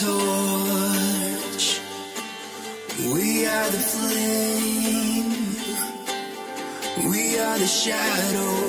torch. We are the flame. We are the shadow.